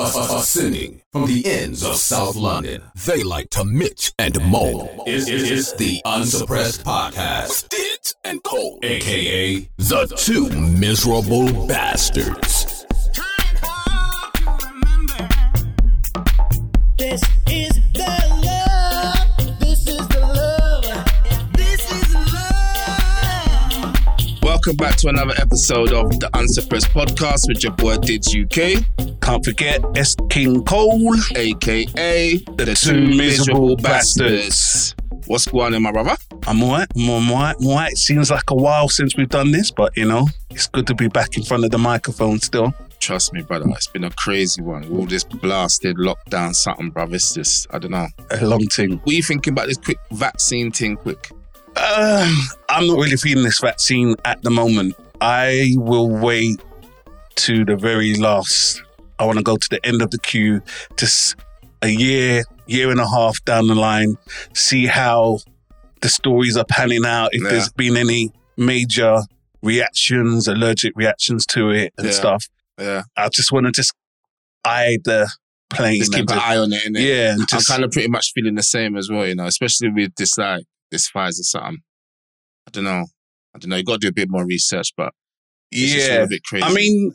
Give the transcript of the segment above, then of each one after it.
Ascending from the ends of South London, they like to Mitch and. It's, it's, it's the Unsuppressed Podcast Diddz and Cole, aka the two miserable bastards. Welcome back to another episode of the Unsuppressed Podcast with your boy Diddz UK, Can't forget S. King Cole, aka the, two miserable bastards. What's going on, my brother? I'm alright, I'm alright, I'm alright. Seems like a while since we've done this, but you know, it's good to be back in front of the microphone still. Trust me, brother. It's been a crazy one. All this blasted lockdown, something, brother. It's just, I don't know. A long thing. What are you thinking about this quick vaccine thing? Quick. Um, I'm not really feeling this vaccine at the moment. I will wait to the very last. I want to go to the end of the queue, just a year, year and a half down the line, see how the stories are panning out. If Yeah. there's been any major reactions, allergic reactions to it, and Yeah. stuff. Yeah. I just want to just eye the plane. Just keep an just- eye on it, innit? yeah, and I'm kind of pretty much feeling the same as well, you know, especially with this like this Pfizer something. I don't know. I don't know. You got to do a bit more research, but it's just yeah. a bit crazy. I mean,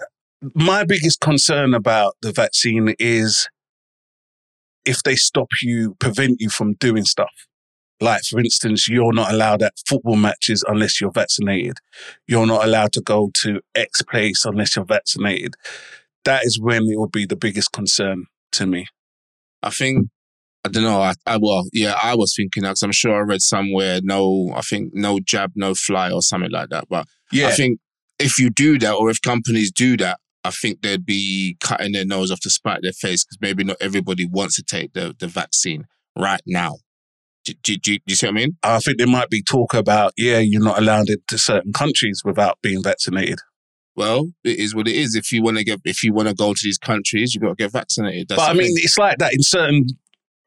my biggest concern about the vaccine is if they stop you, prevent you from doing stuff. Like, for instance, you're not allowed at football matches unless you're vaccinated. You're not allowed to go to X place unless you're vaccinated. That is when it will be the biggest concern to me. I think I don't know. I, I well, yeah, I was thinking that 'cause I'm sure I read somewhere no, I think no jab, no fly or something like that. But Yeah. I think if you do that, or if companies do that, I think they'd be cutting their nose off to spite their face because maybe not everybody wants to take the the vaccine right now. Do, do, do, do you see what I mean? I think there might be talk about, yeah, you're not allowed into certain countries without being vaccinated. Well, it is what it is. If you want to get, if you want to go to these countries, you've got to get vaccinated. That's but I mean, it's like that in certain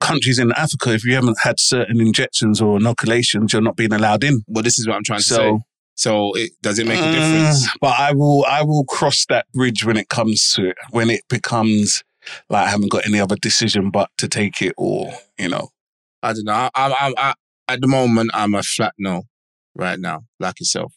countries in Africa. If you haven't had certain injections or inoculations, you're not being allowed in. well, this is what I'm trying to say. So, So, it, does it make a uh, difference? But I will, I will cross that bridge when it comes to it. When it becomes like I haven't got any other decision but to take it, or you know, I don't know. I, I, I, at the moment, I'm a flat no right now, like yourself,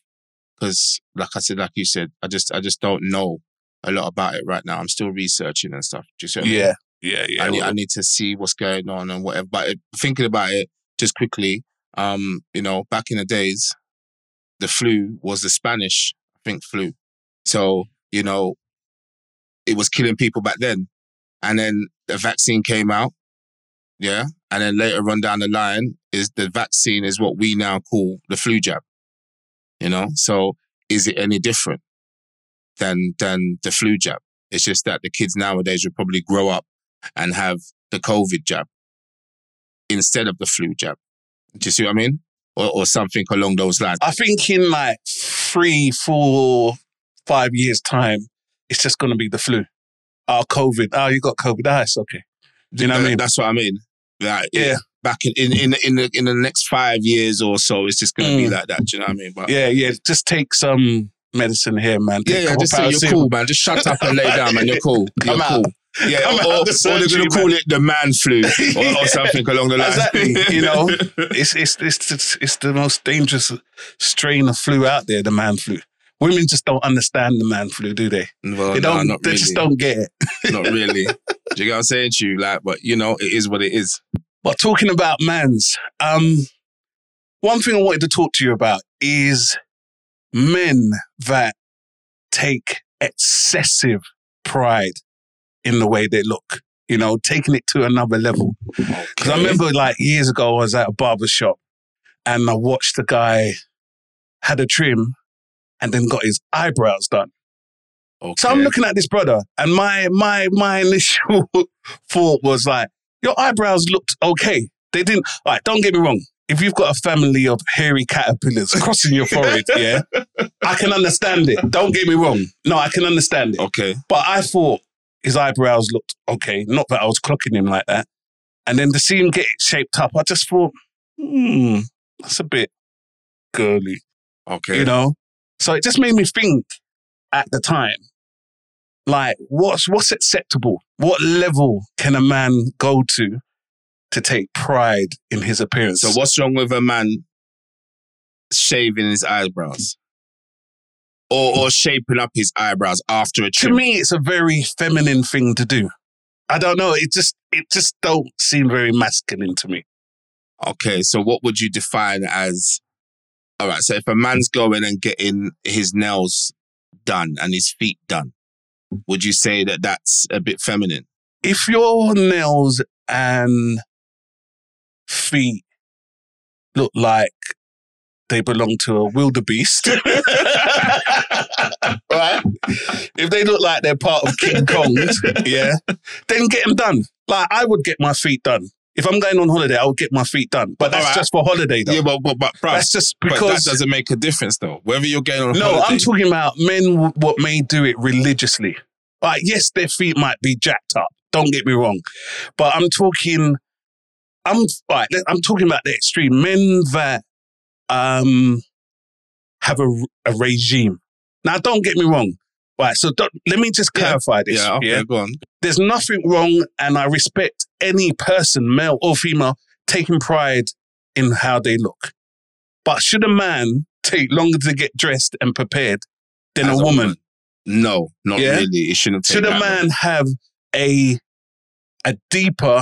because like I said, like you said, I just, I just don't know a lot about it right now. I'm still researching and stuff. Do you see what I mean? Yeah, yeah. I need, I need to see what's going on and whatever. But it, thinking about it just quickly, um, you know, back in the days, the flu was the Spanish, I think, flu. So, you know, it was killing people back then. And then the vaccine came out. Yeah. And then later on down the line is the vaccine is what we now call the flu jab. You know, so is it any different than than the flu jab? It's just that the kids nowadays will probably grow up and have the COVID jab instead of the flu jab. Do you see what I mean? Or, or something along those lines. I think in like three, four, five years time, it's just going to be the flu. Oh, COVID. Oh, you got COVID. Ah, it's okay. Do you know what I mean? That's what I mean. Like, Yeah. Back in, in, in, in, the, in the next five years or so, it's just going to be Mm. like that. Do you know what I mean? But Yeah, yeah. Just take some medicine here, man. Take yeah, yeah just say you're cool, man. Just shut up and lay down, man. You're cool. You're Come out. Yeah, or, or, of the or they're going to call it the man flu or, or something along the lines. Exactly, you know. It's, it's it's it's it's the most dangerous strain of flu out there, the man flu. Women just don't understand the man flu, do they? well, they no, don't. not they really. just don't get it. Not really. Do you get what I'm saying to you? Like, but you know, it is what it is. But talking about mans, um, one thing I wanted to talk to you about is men that take excessive pride in the way they look. You know, taking it to another level. Because I remember like years ago, I was at a barber shop and I watched the guy had a trim and then got his eyebrows done. Okay. So I'm looking at this brother, and my my my initial thought was like, your eyebrows looked okay. They didn't. All right, don't get me wrong. If you've got a family of hairy caterpillars crossing your forehead, yeah, I can understand it. Don't get me wrong. No, I can understand it. Okay. But I thought his eyebrows looked okay. Not that I was clocking him like that. And then to see him get it shaped up, I just thought, hmm, that's a bit girly, Okay. you know? So it just made me think at the time, Like, what's what's acceptable? What level can a man go to to take pride in his appearance? So what's wrong with a man shaving his eyebrows? Or or shaping up his eyebrows after a trim. to me, it's a very feminine thing to do. I don't know. It just it just don't seem very masculine to me. Okay, so what would you define as all right, so if a man's going and getting his nails done and his feet done, would you say that that's a bit feminine? If your nails and feet look like they belong to a wildebeest, right? If they look like they're part of King Kong, yeah, then get them done. Like I would get my feet done. If I'm going on holiday, I would get my feet done. But that's Alright. just for holiday, though. Yeah, but but but, bruv, that's just but that doesn't make a difference though. Whether you're getting on No, holiday, I'm talking about men what may do it religiously. Like, yes, their feet might be jacked up. Don't get me wrong, but I'm talking. I'm right. I'm talking about the extreme men that um have a, a regime. Now, don't get me wrong. Right, so don't, let me just Yeah. clarify this. yeah, okay, go on. There's nothing wrong, and I respect any person, male or female, taking pride in how they look. But should a man take longer to get dressed and prepared than As a woman? No, not Yeah? really. It shouldn't take Should a man long. have a a deeper,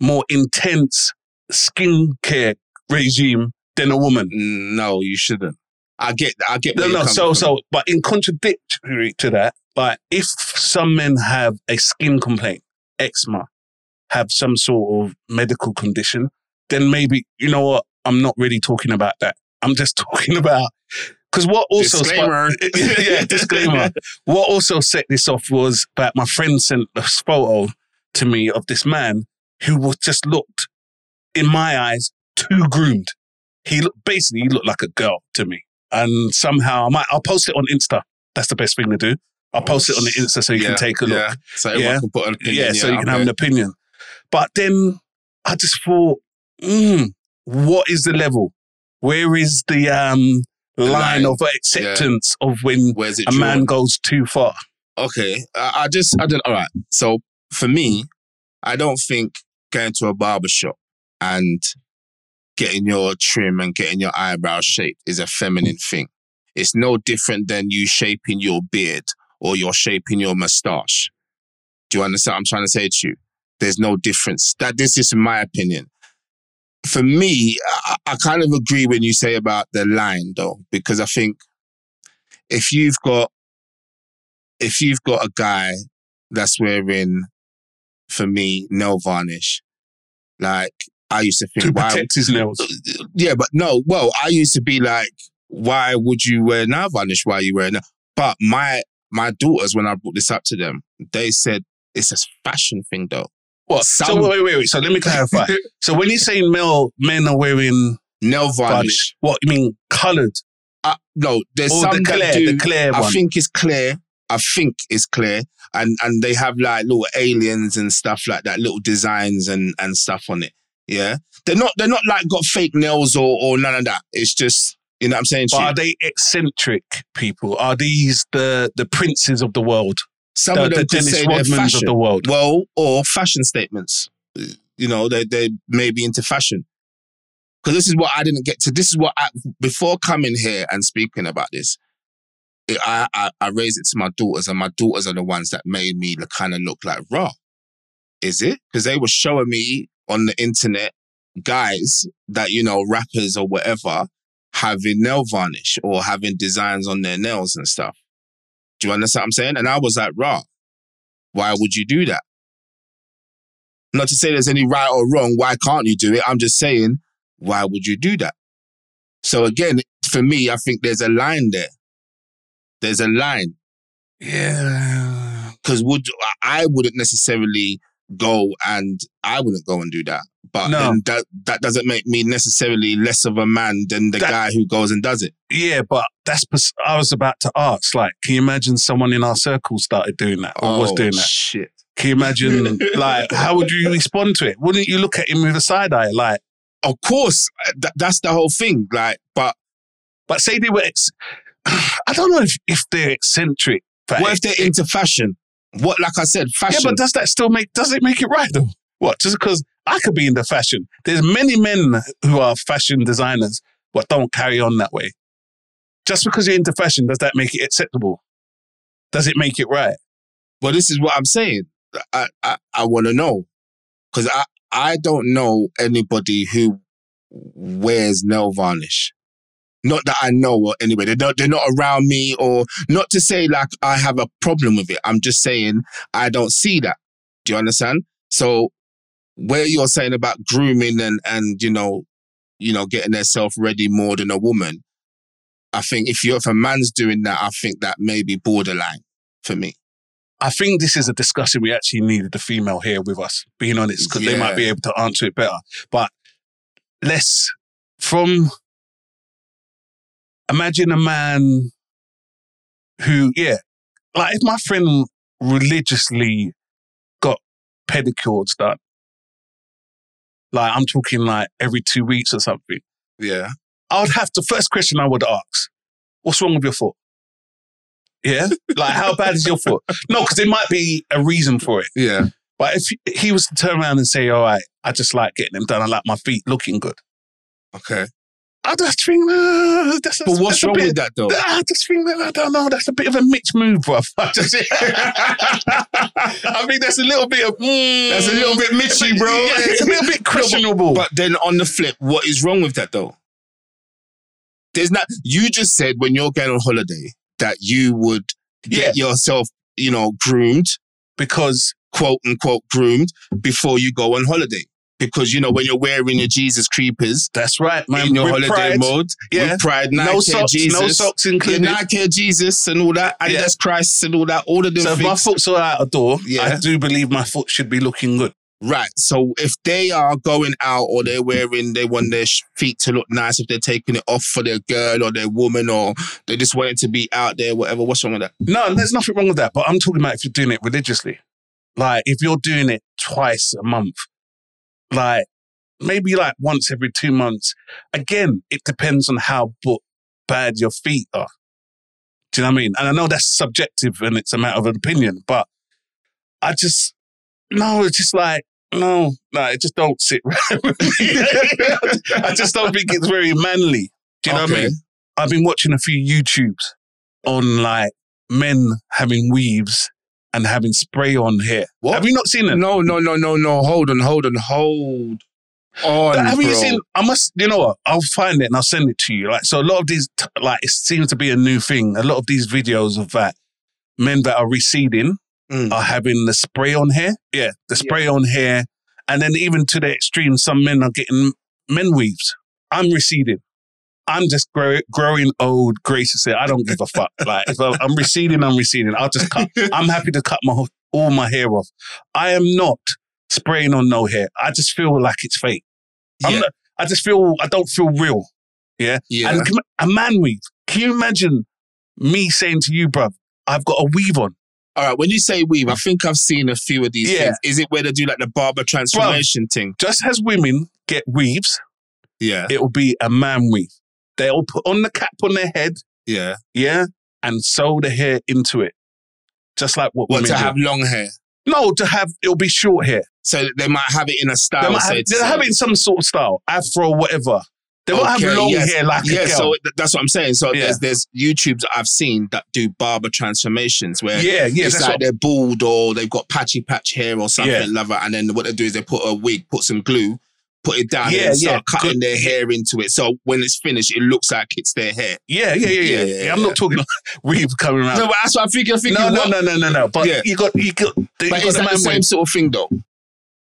more intense skincare regime than a woman? No, you shouldn't. I get I get No, no. So, from. so, but in contradictory to that, like if some men have a skin complaint, eczema, have some sort of medical condition, then maybe you know what? I'm not really talking about that. I'm just talking about because what also Disclaimer. yeah, disclaimer. What also set this off was that my friend sent this photo to me of this man who was just looked, in my eyes, too groomed. He looked basically he looked like a girl to me. And somehow I might I'll post it on Insta. That's the best thing to do. I'll post it on the Insta so you Yeah, can take a look. Yeah. So everyone Yeah. can put an opinion. Yeah, so you can have an opinion. But then I just thought, mm, what is the level? Where is the um line, line, of acceptance of when a man goes too far? Okay, I, I just I don't. All right. So for me, I don't think going to a barber shop and getting your trim and getting your eyebrows shaped is a feminine thing. It's no different than you shaping your beard or you're shaping your mustache. Do you understand what I'm trying to say to you? There's no difference. That this is my opinion. For me, I, I kind of agree when you say about the line though, because I think if you've got if you've got a guy that's wearing, for me, nail varnish, like I used to To think, why? protect his nails. Yeah, but no. Well, I used to be like, why would you wear nail varnish? Why are you wearing that? But my my daughters, when I brought this up to them, they said it's a fashion thing, though. What? So wait, wait, wait. So let me clarify. so when you say male men are wearing Nail varnish. varnish, what you mean coloured? Uh, no, there's Or some the clear, that do. the clear I think it's clear. I think it's clear, and and they have like little aliens and stuff like that, little designs and and stuff on it. Yeah, they're not they're not like got fake nails or or none of that. It's just you know what I'm saying. But are they eccentric people? Are these the the princes of the world? Some The, of them the Dennis say they're Rodmans of the world? Well, or fashion statements. You know, they they may be into fashion. Because this is what I didn't get to. This is what I before coming here and speaking about this. it- I, I I raised it to my daughters, and my daughters are the ones that made me kind of look like raw. Is it? Because they were showing me on the internet guys that you know rappers or whatever having nail varnish or having designs on their nails and stuff. Do you understand what I'm saying? And I was like, raw. Why would you do that? Not to say there's any right or wrong. Why can't you do it? I'm just saying, why would you do that? So again, for me, I think there's a line there. There's a line Yeah. because would I wouldn't necessarily go and I wouldn't go and do that. But No. then that that doesn't make me necessarily less of a man than the That- guy who goes and does it. Yeah, but that's pers- I was about to ask. Like, can you imagine someone in our circle started doing that or was Oh, doing that? Shit. Can you imagine? like, how would you respond to it? Wouldn't you look at him with a side eye? Like, Of course, uh, th- that's the whole thing. Like, but but say they were. Ex- I don't know if if they're eccentric. what if they're into fashion? What, like I said, fashion. Yeah, but does that still make does it make it right though? What? Just because I could be into fashion. There's many men who are fashion designers but don't carry on that way. Just because you're into fashion, does that make it acceptable? Does it make it right? Well, this is what I'm saying. I I, I want to know because I I don't know anybody who wears nail varnish. Not that I know or anyway. They're not, they're not around me or not to say like I have a problem with it. I'm just saying I don't see that. Do you understand? So where you're saying about grooming and and you know, you know, getting themselves ready more than a woman, I think if you if a man's doing that, I think that may be borderline for me. I think this is a discussion we actually needed the female here with us, being honest, because they might be able to answer it better. But let's, from, imagine a man who, yeah, like if my friend religiously got pedicures done, like I'm talking like every two weeks or something, Yeah. I would have to, first question I would ask, what's wrong with your foot? Yeah? Like, how bad is your foot? No, because there might be a reason for it. Yeah. But if he- he was to turn around and say, all right, I just like getting them done. I like my feet looking good. Okay. I just think, uh, that's, But what's wrong bit, with that though? I just think that, I don't know, that's a bit of a Mitch move, bruv. I, just, I think that's a little bit of, mm, That's a little bit Mitchy, bro. Yeah, it's a little bit questionable. But then on the flip, what is wrong with that though? There's not. You just said when you're going on holiday that you would get yourself, you know, groomed, because quote unquote groomed, before you go on holiday. Because you know when you're wearing your Jesus creepers that's right, man. in your holiday pride, mode, Yeah. with pride, Nike no socks, Jesus, no socks yeah, included. Nike Jesus and all that, and Yeah. that's Christ and all that, all of them so if my things. foot's all out a door, Yeah. I do believe my foot should be looking good. Right. So if they are going out or they're wearing, they want their feet to look nice, if they're taking it off for their girl or their woman or they just want it to be out there, whatever, what's wrong with that? No, there's nothing wrong with that. But I'm talking about if you're doing it religiously. Like if you're doing it twice a month, like maybe like once every two months. Again, it depends on how bad your feet are. Do you know what I mean? And I know that's subjective and it's a matter of opinion, but I just no, it's just like no, no, it just don't sit right with me. I just don't think it's very manly. Do you know what I mean? I've been watching a few YouTubes on like men having weaves and having spray on hair. What? Have you not seen it? No, no, no, no, no. Hold on, hold on, hold on. have you seen? I must. You know what? I'll find it and I'll send it to you. Like so, a lot of these, like it seems to be a new thing. A lot of these videos of that men that are receding Mm. are having the spray on hair. Yeah, the spray on hair, and then even to the extreme, some men are getting men weaves. I'm receding. I'm just grow, growing old graciously. I don't give a fuck. Like if I- I'm receding, I'm receding. I'll just cut. I'm happy to cut my all my hair off. I am not spraying on no hair. I just feel like it's fake. I'm Yeah. not, I just feel I don't feel real. Yeah. Yeah. And a man weave. Can you imagine me saying to you, bruv, I've got a weave on. All right. When you say weave, I think I've seen a few of these Yeah. things. Is it where they do like the barber transformation thing? Just as women get weaves, Yeah. it will be a man weave. They'll put on the cap on their head, Yeah. yeah, and sew the hair into it. Just like what, What women to do. have long hair? No, to have it'll be short hair. So they might have it in a They style. might have, they'll have it in some sort of style, afro, whatever. They won't Okay, have long yes. hair like yeah, a girl. so th- that's what I'm saying. So Yeah. there's there's YouTubes I've seen that do barber transformations where yeah, yeah, it's like what, they're bald or they've got patchy patch hair or something, Yeah. lover, and then what they do is they put a wig, put some glue, put it down, Yeah, and start yeah, cutting their hair into it. So when it's finished, it looks like it's their hair. yeah, yeah, yeah, yeah, Yeah, I'm not talking like weave coming around. No, but that's what I'm thinking. I'm thinking, no, no, what? no, no, no, no. But you got, you got, you But got is the that the same weave. sort of thing though?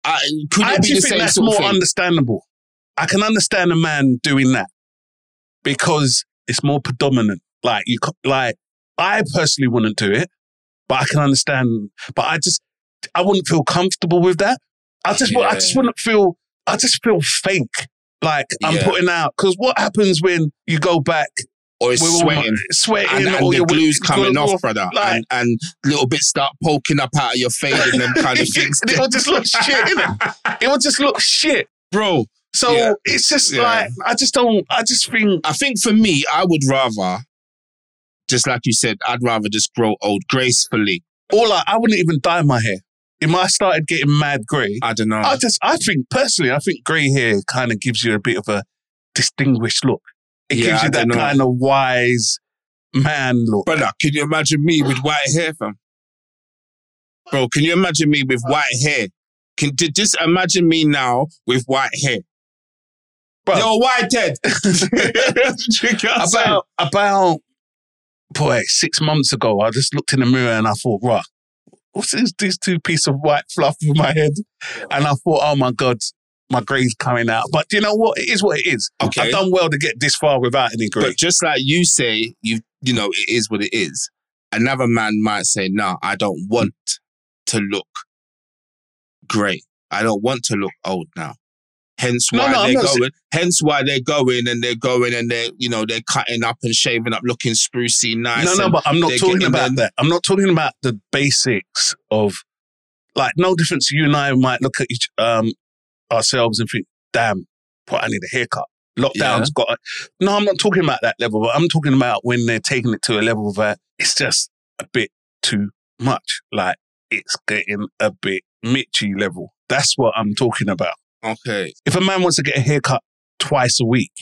I, could I it be the think same that's sort more of thing? understandable. I can understand a man doing that because it's more predominant. Like you, like I personally wouldn't do it, but I can understand. But I just, I wouldn't feel comfortable with that. I just, I just wouldn't feel. I just feel fake. Like I'm Yeah. putting out because what happens when you go back or it's sweating. sweating, And, and or the your glue's coming glue- off, brother, like- and, and little bits start poking up out of your face and them kind of things, it will just look shit, innit? It will just look shit. bro. So Yeah. it's just Yeah. like I just don't. I just think I think for me, I would rather, just like you said, I'd rather just grow old gracefully. All I, I wouldn't even dye my hair. If I started getting mad grey, I don't know. I just, I think personally, I think grey hair kind of gives you a bit of a distinguished look. It Yeah, gives I you that kind of wise man look. Brother, can you imagine me with white hair, fam? Bro, can you imagine me with white hair? Can ju- just imagine me now with white hair? Bro. Yo, white head. about about boy six months ago, I just looked in the mirror and I thought, right, what's this, these two pieces of white fluff in my head? And I thought, oh my god, my grey's coming out. But you know what? It is what it is. Okay. I've done well to get this far without any grey. But just like you say, you you know, it is what it is. Another man might say, "No, I don't want to look grey. I don't want to look old now." Hence why no, I'm they're going. Hence why they're going and they're going and they're you know they're cutting up and shaving up, looking sprucey, nice. no, no, but I'm not talking about them- that. I'm not talking about the basics of like no difference. You and I might look at each um ourselves and think, damn, boy, I need a haircut. Lockdown's got it. No, I'm not talking about that level, but I'm talking about when they're taking it to a level that it's just a bit too much. Like it's getting a bit mitchy level. That's what I'm talking about. Okay, If a man wants to get a haircut twice a week,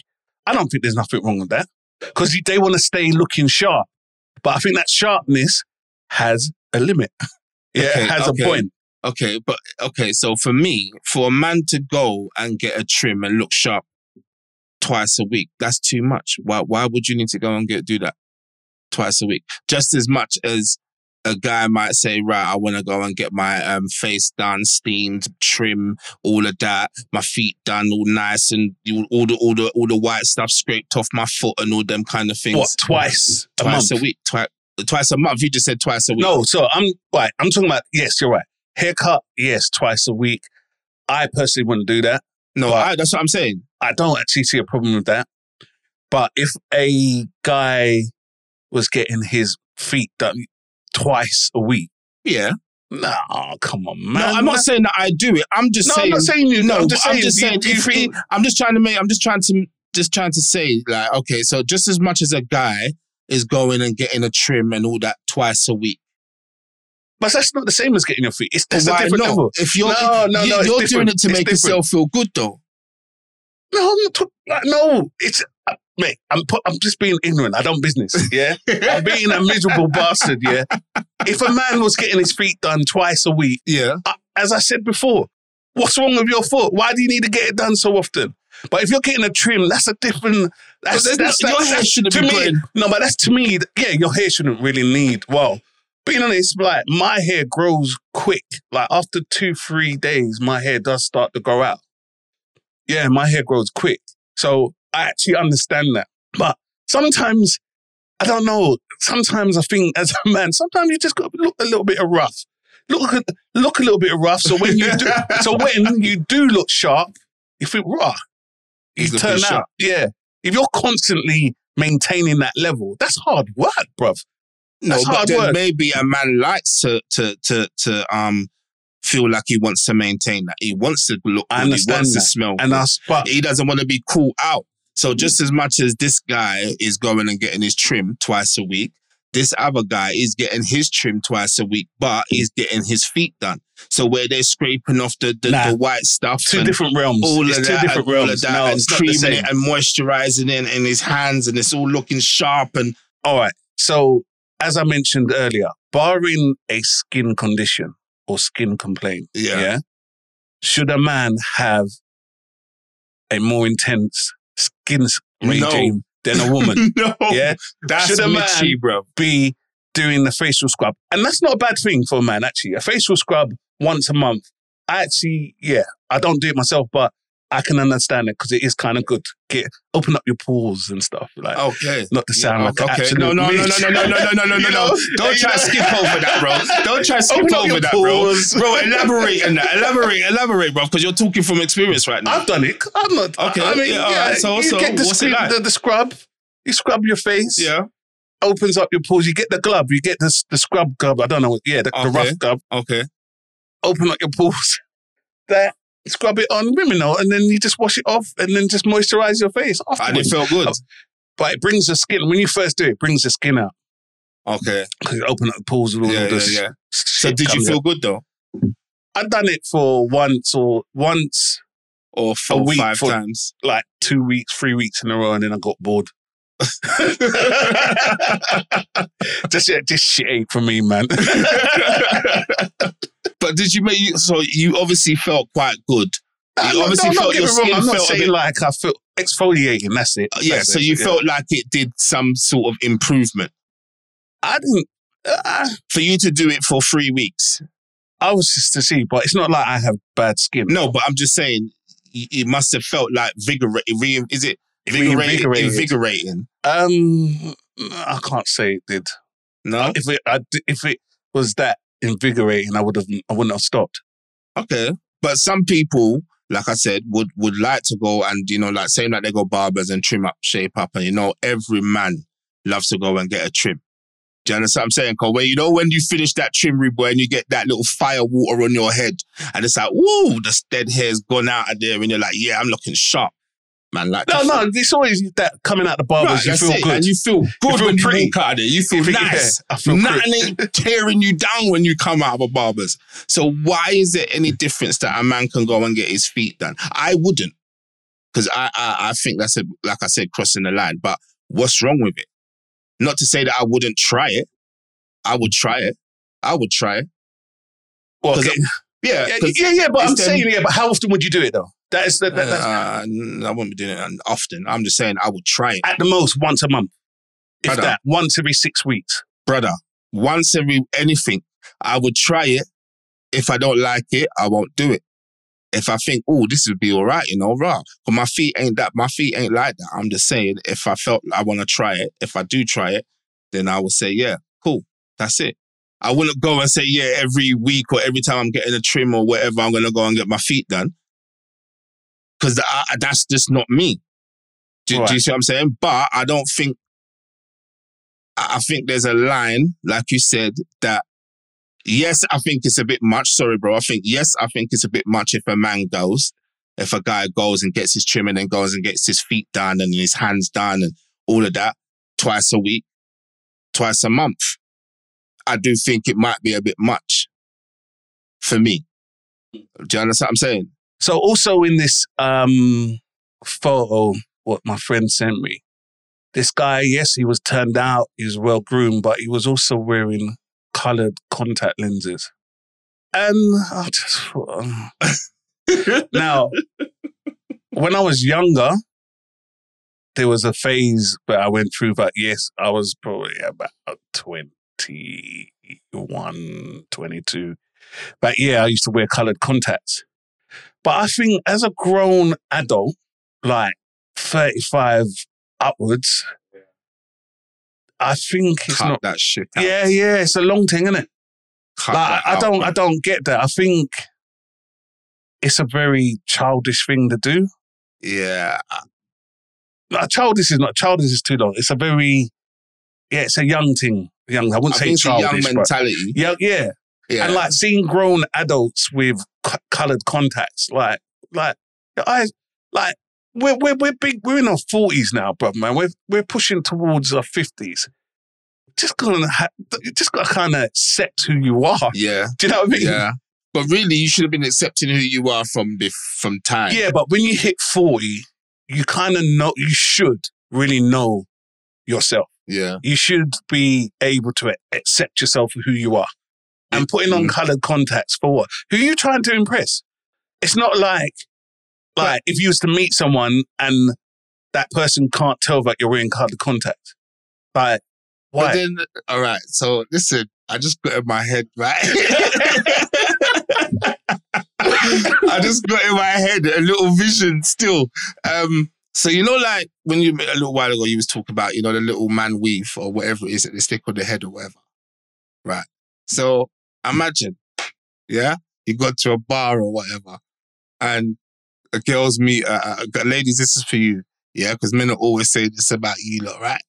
I don't think there's nothing wrong with that because they want to stay looking sharp. But I think that sharpness has a limit. yeah, Okay, it has okay. a point. okay, but okay. So for me, for a man to go and get a trim and look sharp twice a week, that's too much. Why? Why would you need to go and get do that twice a week? Just as much as a guy might say, right, I want to go and get my um, face done, steamed, trim, all of that, my feet done, all nice, and all the all the all the white stuff scraped off my foot and all them kind of things. What, twice a Twice month? a week, twice twice a month. You just said twice a week. No, so I'm right. I'm talking about, yes, you're right. Haircut, yes, twice a week. I personally wouldn't do that. no, I, that's what I'm saying. I don't actually see a problem with that. But if a guy was getting his feet done twice a week, Yeah. no, come on, No, man. I'm not saying that I do it. I'm just No, saying. I'm not saying you. no, I'm just saying. I'm just you- saying. you think- I'm just trying to make. I'm just trying to just trying to say like, okay, so just as much as a guy is going and getting a trim and all that twice a week, but that's not the same as getting your feet. It's that's a different not? level. If you're No, no, you, no, you're doing it to It's make different. yourself feel good though. No, I'm not talking. No, it's mate. I'm put, I'm just being ignorant. I don't business. Yeah, I'm being a miserable bastard. Yeah. If a man was getting his feet done twice a week, Yeah. as I said before, what's wrong with your foot? Why do you need to get it done so often? But if you're getting a trim, that's a different. That's, But then that's, your hair shouldn't to be me. No, but that's to me. Yeah, your hair shouldn't really need. Well, being honest, like my hair grows quick. Like after two, three days, my hair does start to grow out. Yeah, my hair grows quick. So I actually understand that. But sometimes, I don't know. Sometimes I think as a man, sometimes you just got to look a little bit of rough. Look, a- look a little bit rough. So when you do, so when you do look sharp, you think raw. You He's turn sharp. yeah. If you're constantly maintaining that level, that's hard work, bruv. No, That's but hard work. maybe a man likes to to to to um feel like he wants to maintain that. He wants to look I good. understand he wants that. to smell And us, but he doesn't want to be caught out. So just as much as this guy is going and getting his trim twice a week, this other guy is getting his trim twice a week, but he's getting his feet done. So where they're scraping off the the, Nah. the white stuff, two different realms. all it's of two that, different and all realms. of that, no, and creaming it and moisturizing it in his hands, and it's all looking sharp. And All right. So, as I mentioned earlier, barring a skin condition or skin complaint, Yeah. should a man have a more intense skin s- No. regime than a woman? no, yeah. that's Should a man- Mitchy, bro. Be doing the facial scrub. And that's not a bad thing for a man, actually. A facial scrub once a month. I actually, yeah, I don't do it myself, but I can understand it because it is kind of good. Get open up your pores and stuff. Like, Okay. not to sound like an okay. absolute No, no, no, no, no, no, no, no, no, no, no, no. Don't try to skip over that, bro. Don't try to skip Open over that, bro. pores. Bro, elaborate on that. Elaborate, elaborate, bro, because you're talking from experience right now. I've done it. I'm not. Okay, I mean, yeah, all yeah, right. So- you so get the, what's it scrub- like? the, the scrub. You scrub your face. Yeah. Opens up your pores. You get the glove. You get the the scrub glove. I don't know. Yeah, the, the rough glove. Okay. Open up your pores. That scrub it on women, know, and then you just wash it off, and then just moisturize your face And it felt good. But it brings the skin. When you first do it, it brings the skin out. Okay. because it opened up the pores with all Yeah, the yeah, yeah. So did you feel out. good though? I'd done it for once or once, Or four, week five for- times? like two weeks, three weeks in a row, and then I got bored. Just, this shit ain't for me, man. but did you make you so you obviously felt quite good? You no, obviously no, felt your get wrong. skin I'm not felt a saying bit- like I felt exfoliating. That's it. Uh, yeah, That's so it, you yeah. felt like it did some sort of improvement I didn't. Uh, for you to do it for three weeks. I was just to see, but it's not like I have bad skin. No, but I'm just saying you must have felt like. Re, is it invigorating? Invigorating. Um, I can't say it did. No. If it, I, if it was that invigorating, I would have. I wouldn't have stopped. Okay. But some people, like I said, would would like to go and, you know, like saying that they go barbers and trim up, shape up. And, you know, every man loves to go and get a trim. Do you understand what I'm saying? Because when you know when you finish that trim boy and you get that little fire water on your head and it's like, woo, the dead hair's gone out of there and you're like, yeah, I'm looking sharp. Man, like No, no, it's always that coming out the barbers. Right, you feel it. good. And you feel good feel when pretty. you walk out of there. You feel You nice. yeah, I feel Nothing ain't tearing you down when you come out of a barber's. So why is there any difference that a man can go and get his feet done? I wouldn't. Because I, I I think that's a like I said, crossing the line. But what's wrong with it? Not to say that I wouldn't try it. I would try it. I would try it. Well, okay. Yeah. yeah, yeah, yeah, but I'm them- saying, yeah, but how often would you do it though? That is the, that, that's uh, I wouldn't be doing it often. I'm just saying I would try it. at the most once a month. If Brother. that, once every six weeks. brother, once every anything, I would try it. If I don't like it, I won't do it. If I think, oh, this would be all right, you know, rah. But my feet ain't that. My feet ain't like that. I'm just saying, if I felt I want to try it, if I do try it, then I would say, yeah, cool, that's it. I wouldn't go and say, yeah, every week or every time I'm getting a trim or whatever, I'm gonna go and get my feet done, because that's just not me. Do, do you see what I'm saying? But I don't think I I think there's a line, like you said, that yes, I think it's a bit much. Sorry, bro. I think yes, I think it's a bit much if a man goes, if a guy goes and gets his trim and then goes and gets his feet done and his hands done and all of that twice a week, twice a month. I do think it might be a bit much for me. Do you understand what I'm saying? So also in this um photo, what my friend sent me, this guy, yes, he was turned out, he was well groomed, but he was also wearing coloured contact lenses. And I just thought, um, now, when I was younger, there was a phase that I went through, but yes, I was probably about 21, 22. But yeah, I used to wear coloured contacts. But I think as a grown adult, like 35 upwards, I think it's Cut not. that shit out. Yeah, yeah, it's a long thing, isn't it? Cut Like, I out, don't, man. I don't get that. I think it's a very childish thing to do. Yeah. Like, childish is not childish is too long. It's a very, yeah, it's a young thing. Young, I wouldn't I say a young mentality. yeah, yeah. Yeah. And like seeing grown adults with c- coloured contacts, like, like, eyes, like, we're we're we're big. We're in our forties now, brother, man. We're we're pushing towards our fifties. Just gonna, ha- you just got to kind of accept who you are. yeah. Do you know what I mean? Yeah. But really, you should have been accepting who you are from bef- from time. Yeah, but when you hit forty, you kind of know. You should really know yourself. Yeah. You should be able to accept yourself for who you are. And putting on coloured contacts for what? Who are you trying to impress? It's not like like if you was to meet someone and that person can't tell that you're wearing coloured contacts. Like why? But then, all right. So listen, I just got in my head, right? I just got in my head a little vision still. Um, so you know, like when you a little while ago, you was talking about you know the little man weave or whatever it is that they stick on the head or whatever, right? So imagine, yeah, you go to a bar or whatever, and a girls meet, uh, uh, ladies, this is for you, yeah, because men are always saying this about you, lot, right?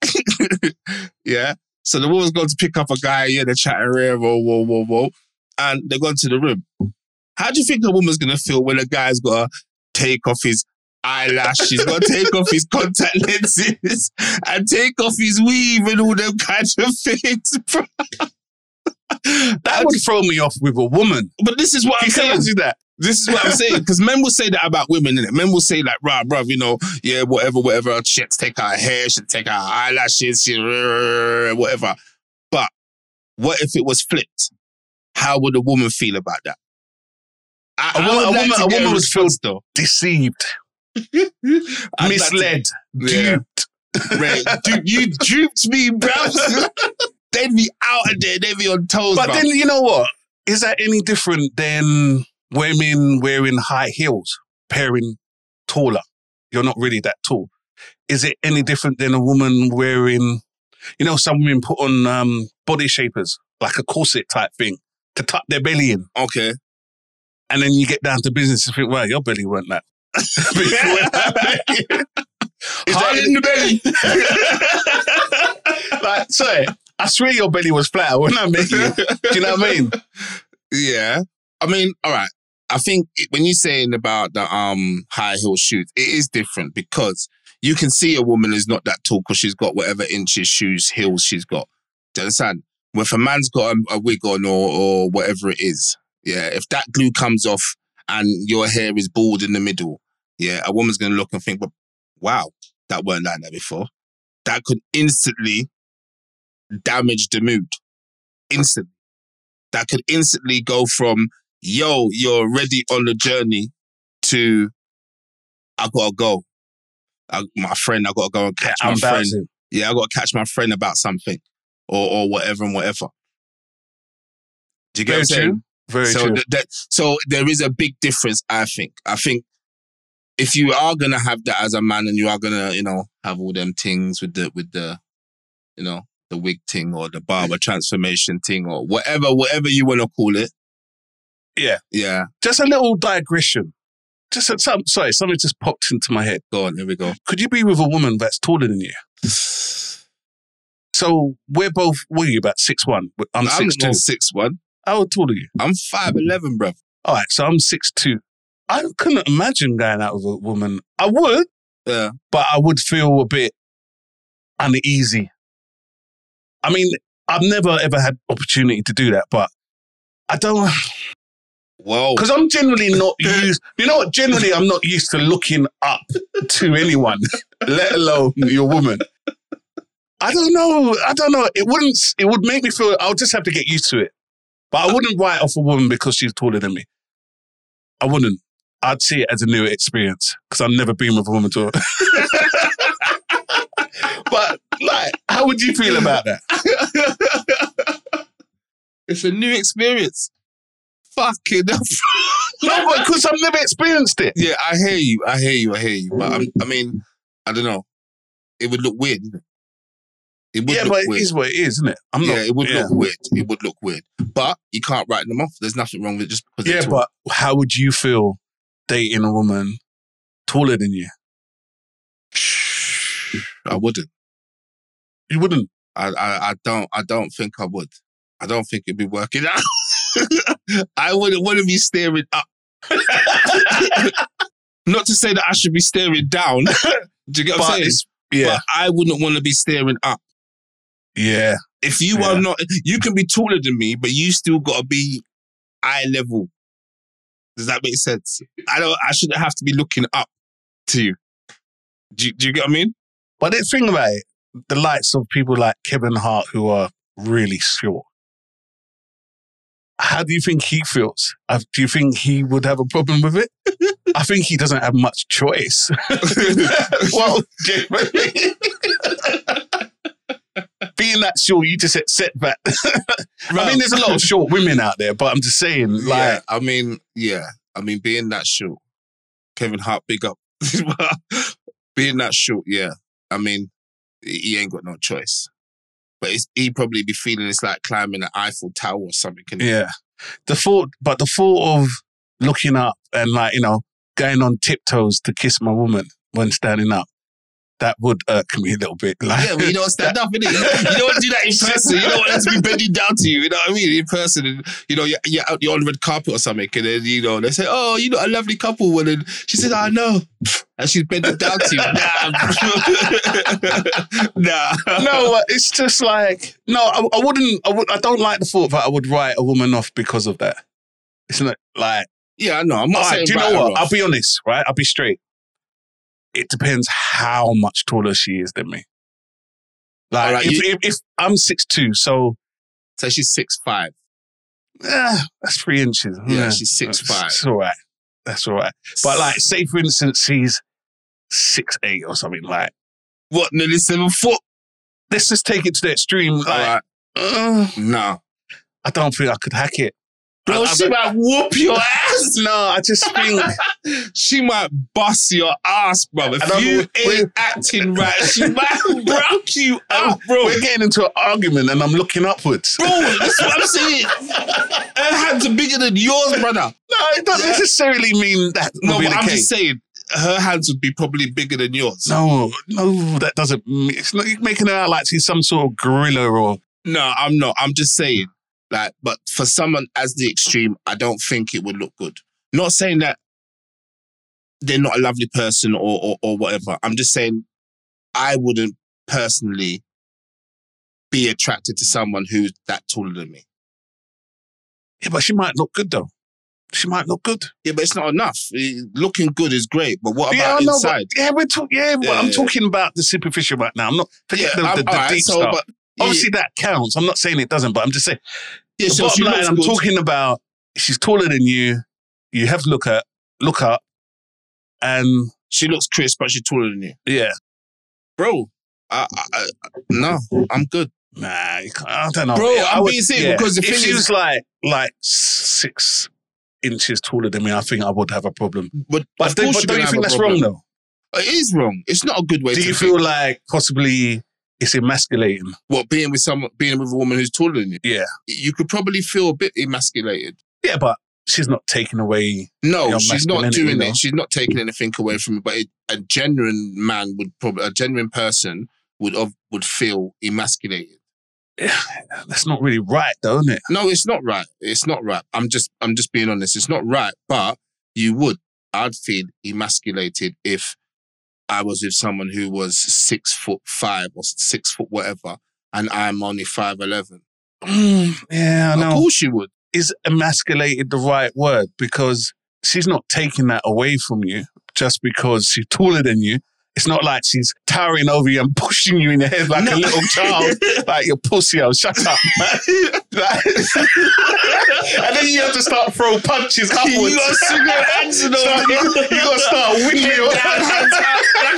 yeah. So the woman's going to pick up a guy, yeah, they're chatting rare, whoa, whoa, whoa, whoa, and they're going to the room. How do you think a woman's going to feel when a guy's got to take off his eyelashes, got to take off his contact lenses, and take off his weave and all them kinds of things, bro. That would throw me off with a woman. But this is what I'm You saying. do that. This is what I'm saying. Because men will say that about women, innit? Men will say, like, right, bruv, you know, yeah, whatever, whatever. She had to take her hair, she had to take her eyelashes, she, whatever. But what if it was flipped? How would a woman feel about that? I, A woman- a woman- a woman would response, though. Deceived, I'd like to- misled, Yeah. duped. Right. Du- you duped me, bruv. They'd be out of there. They'd be on toes, But bruv. then you know what? Is that any different than women wearing high heels, pairing taller? You're not really that tall. Is it any different than a woman wearing, you know, some women put on um, body shapers, like a corset type thing, to tuck their belly in. okay. And then you get down to business and think, well, your belly weren't that. Is that- in the belly. like, sorry, I swear your belly was flat when I met you. Do you know what I mean? Yeah. I mean, all right. I think when you're saying about the um high heel shoes, it is different because you can see a woman is not that tall because she's got whatever inches shoes heels she's got. Do you understand? If a man's got a, a wig on or or whatever it is, yeah, if that glue comes off and your hair is bald in the middle, yeah, a woman's gonna look and think, "But wow, that weren't like that before." That could instantly damage the mood. Instantly that could instantly go from yo, you're already on the journey to I gotta go. I, my friend, I gotta go and catch my I'm friend. bouncing. Yeah, I gotta catch my friend about something. Or or whatever and whatever. Do you get Very what I'm saying? true. Very so true. th- that so there is a big difference, I think. I think if you are gonna have that as a man and you are gonna, you know, have all them things with the with the, you know, the wig thing or the barber transformation thing or whatever, whatever you wanna call it. Yeah. Yeah. Just a little digression. Just a, some, sorry, something just popped into my head. Go on, here we go. Could you be with a woman that's taller than you? So we're both, what are you, about six one? I'm, I'm six two. six one. How tall are you? I'm five eleven, bro. All right, so I'm six two. I couldn't imagine going out with a woman. I would, Yeah. but I would feel a bit uneasy. I mean, I've never ever had opportunity to do that, but I don't Whoa. because I'm generally not used. You know what? Generally, I'm not used to looking up to anyone, let alone your woman. I don't know. I don't know. It wouldn't. It would make me feel. I'll just have to get used to it. But I wouldn't write off a woman because she's taller than me. I wouldn't. I'd see it as a new experience because I've never been with a woman taller. how would you feel about that? it's a new experience. Fucking. No, because I've never experienced it. Yeah, I hear you. I hear you. I hear you. But I'm, mm. I mean, I don't know. It would look weird. It? would Yeah, look but it weird. is what it is, isn't it? I'm yeah, not. it would yeah. look weird. It would look weird. But you can't write them off. There's nothing wrong with it just because. Yeah, but how would you feel dating a woman taller than you? I wouldn't. You wouldn't. I, I, I don't. I don't think I would. I don't think it'd be working out. I wouldn't want to be staring up. Not to say that I should be staring down. Do you get what But I'm saying? yeah, But I wouldn't want to be staring up. yeah. If you Yeah. are not, you can be taller than me, but you still got to be eye level. Does that make sense? I don't. I shouldn't have to be looking up to you. Do you, do you get what I mean? But the thing about it, the likes of people like Kevin Hart who are really short. How do you think he feels? Uh, Do you think he would have a problem with it? I think he doesn't have much choice. well, being that short, you just accept that. I mean, there's a lot of short women out there, but I'm just saying, like, yeah, I mean, yeah, I mean, being that short, Kevin Hart, big up. being that short, yeah. I mean, he ain't got no choice. But he probably be feeling it's like climbing an Eiffel Tower or something. Yeah. The thought, but the thought of looking up and like, you know, going on tiptoes to kiss my woman when standing up, that would irk me a little bit. Like, Yeah, but you don't stand up, innit? You, you don't do that in person. You don't want to be bending down to you. You know what I mean? In person, and you know, you're, you're out, you're on the red carpet or something, and then you know they say, "Oh, you know, a lovely couple." And then she said, "I know," and she's bending down to you. Nah, nah. no, it's just like no. I, I wouldn't. I would. I don't like the thought that I would write a woman off because of that. It's not like. Yeah, I know. I'm not right, do you know what? off. I'll be honest, right? I'll be straight. It depends how much taller she is than me. Like All right, if, you- if, if I'm six two, so So she's six five. eh, that's three inches. Yeah, she's six five. It's all right. That's all right. But like, say for instance, she's six eight or something. Like, what? Nearly seven foot. let's just take it to the extreme. Like, right. uh, No, I don't think I could hack it. Bro. I- I she might whoop your ass. No, I just think She might bust your ass, bro. If you ain't acting right, she might broke you up, bro. we're getting into an argument, and I'm looking upwards. Bro, that's what I'm saying. Her hands are bigger than yours, brother. No, it doesn't necessarily mean that. No, but I'm case. just saying, her hands would be probably bigger than yours. No, no, that doesn't. It's not making her out like she's some sort of gorilla or. No, I'm not. I'm just saying, like, but for someone as the extreme, I don't think it would look good. Not saying that they're not a lovely person or or, or whatever. I'm just saying I wouldn't personally be attracted to someone who's that taller than me. Yeah, but she might look good though. She might look good. Yeah, but it's not enough. Eh, Looking good is great, but what yeah, about know, inside? Yeah, we're talking. Yeah, Yeah, I'm yeah. talking about the superficial right now. I'm not forget the, I'm- the, the all right, deep so, stuff. but Obviously, that counts. I'm not saying it doesn't, but I'm just saying. yeah, so bottom line, I'm good. talking about. She's taller than you. You have to look at look up, and She looks crisp, but she's taller than you, yeah, bro. I, I, I, no, I'm good. Nah, you can't, I don't know. Bro, Yeah, I I'm would- being serious because the if thing she is- was like like six inches taller than me, I think I would have a problem. But, But, of they, course but don't you think that's problem. wrong though? It is wrong. It's not a good way Do to you think. feel like possibly it's emasculating? what being with someone, being with a woman who's taller than you. Yeah. you could probably feel a bit emasculated. Yeah, but she's not taking away. No, she's not doing it. She's not taking anything away from it. But it, a genuine man would probably, a genuine person would of, would feel emasculated. That's not really right, though, isn't it? No, it's not right. It's not right. I'm just, I'm just being honest. It's not right. But you would, I'd feel emasculated if I was with someone who was six foot five or six foot whatever, and I'm only five eleven. Mm, yeah, I Of course you would. Is emasculated the right word? Because she's not taking that away from you just because she's taller than you. It's not like she's towering over you and pushing you in the head like No. a little child, like your pussy. Oh, shut up, man. Like- and then you have to start throw punches upwards. You gotta swing your hands and all. You, you gotta start windmilling. you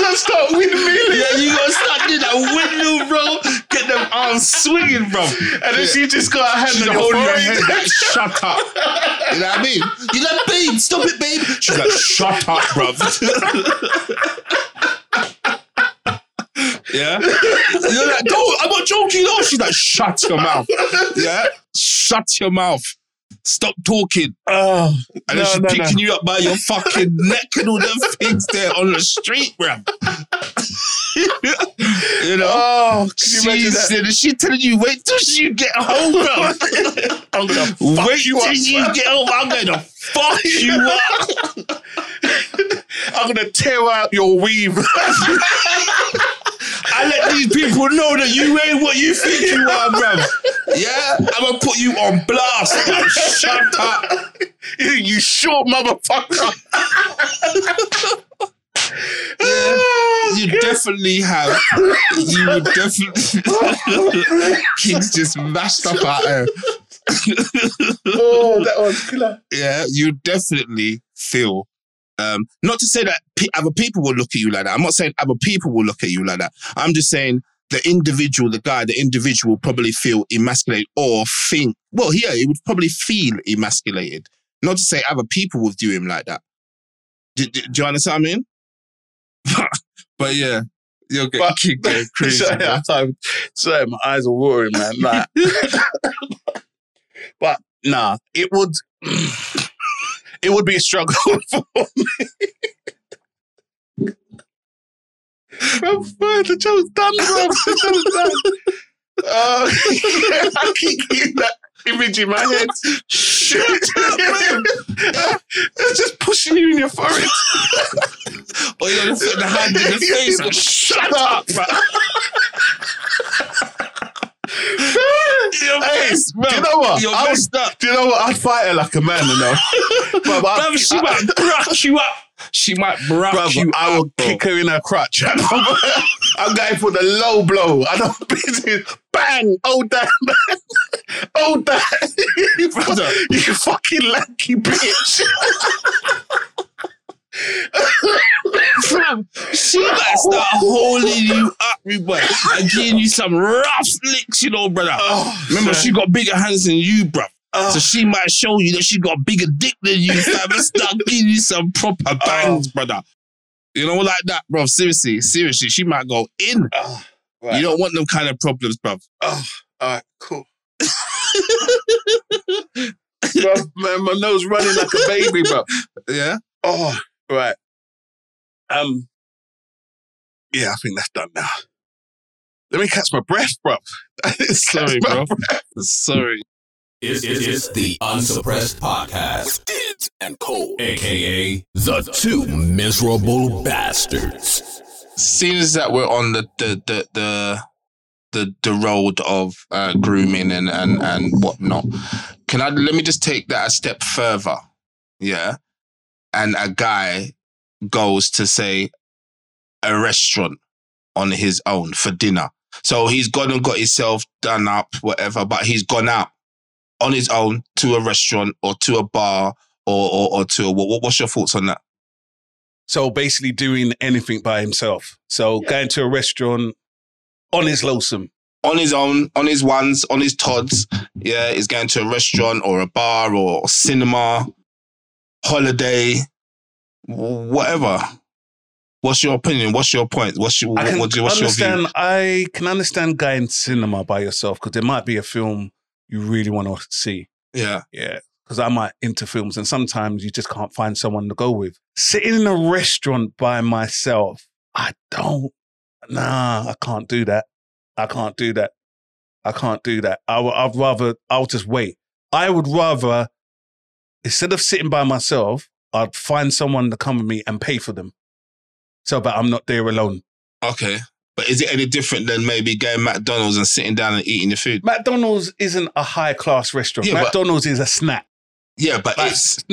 gotta start windmilling. Yeah, you gotta start doing that windmill, bro. Get them arms swinging, bro. And then she just got her hand She's on your holding your head like, shut up. You know what I mean? You're like, babe, stop it, babe. She's like, shut up, bro. yeah? You're like, don't, I'm not joking, no. She's like, shut your mouth. Yeah? Shut your mouth. Stop talking. Oh, And then No, she's no, no. picking you up by your fucking neck and all them things there on the street, bro. you know? oh, She's, that? she telling you, wait till you get home, bro. I'm gonna fuck wait you till up. you get home. I'm gonna fuck you up. I'm gonna tear out your weave. I let these people know that you ain't what you think you are, bro. Yeah, I'm gonna put you on blast. Shut up. you short motherfucker. Yeah, You definitely have. You would definitely. Kings just mashed up at there. oh, that was killer. yeah, you definitely feel. Um, not to say that other people will look at you like that. I'm not saying other people will look at you like that. I'm just saying the individual, the guy, the individual will probably feel emasculated or think, well, yeah, he would probably feel emasculated. Not to say other people would do him like that. Do, do, do you understand what I mean? but yeah, you'll get But- kicked there crazy. sorry, sorry, my eyes are watering, man. Like, but nah, it would. It would be a struggle for me. Bro, bro, the joke's done, bro. The joke's done. Uh, I keep getting that image in my head. Shut up. It's just pushing you in your forehead. Or you're gonna put the hand in the face and Shut up, bro. your Hey, bro. do you know what? You're I messed up. Do you know what? I'd fight her like a man, you know. Bruv, I, Bruv, she might brush you up. She might brush bruv, you I will up, bro. kick her in her crotch. I'm going for the low blow. I don't busy. Bang! Oh damn! Oh damn! you, Brother. you fucking lanky bitch! Fam, she might start holding you up, me boy, and giving you some rough licks, you know, brother. Oh, Remember, she got bigger hands than you, bruv. Oh. So she might show you that she got a bigger dick than you, fam, and start giving you some proper bangs, brother. You know, like that, bro. Seriously, seriously, she might go in. Oh, right. You don't want them kind of problems, bruv. Oh, all right, cool. bro, man, my nose running like a baby, bro. Yeah? Oh, right. Um, yeah, I think that's done now. Let me catch my breath, bro. Sorry, bro. breath. Sorry. It's, it's, it's the Unsuppressed Podcast. Diddz and Cole, aka the two miserable bastards. seeing as that we're on the the the the the, the road of uh, grooming and and and whatnot, can I let me just take that a step further? Yeah, and a guy goes to say a restaurant on his own for dinner. So he's gone and got himself done up, whatever, but he's gone out on his own to a restaurant or to a bar or or, or to a what, what's your thoughts on that? So basically doing anything by himself. So going to a restaurant on his lonesome. on his own, on his ones, on his tods. Yeah, he's going to a restaurant or a bar or cinema, holiday, whatever. What's your opinion? What's your point? What's your I can what, what's your view? understand. I can understand going to cinema by yourself because there might be a film you really want to see. Yeah, Yeah, because I might into films, and sometimes you just can't find someone to go with. Sitting in a restaurant by myself, I don't. Nah, I can't do that. I can't do that. I can't do that. I, would- I'd rather. I'll just wait. I would rather instead of sitting by myself, I'd find someone to come with me and pay for them, so that I'm not there alone. okay. But is it any different than maybe going McDonald's and sitting down and eating your food? McDonald's isn't a high class restaurant. Yeah, but- McDonald's is a snack. Yeah, but Like, it's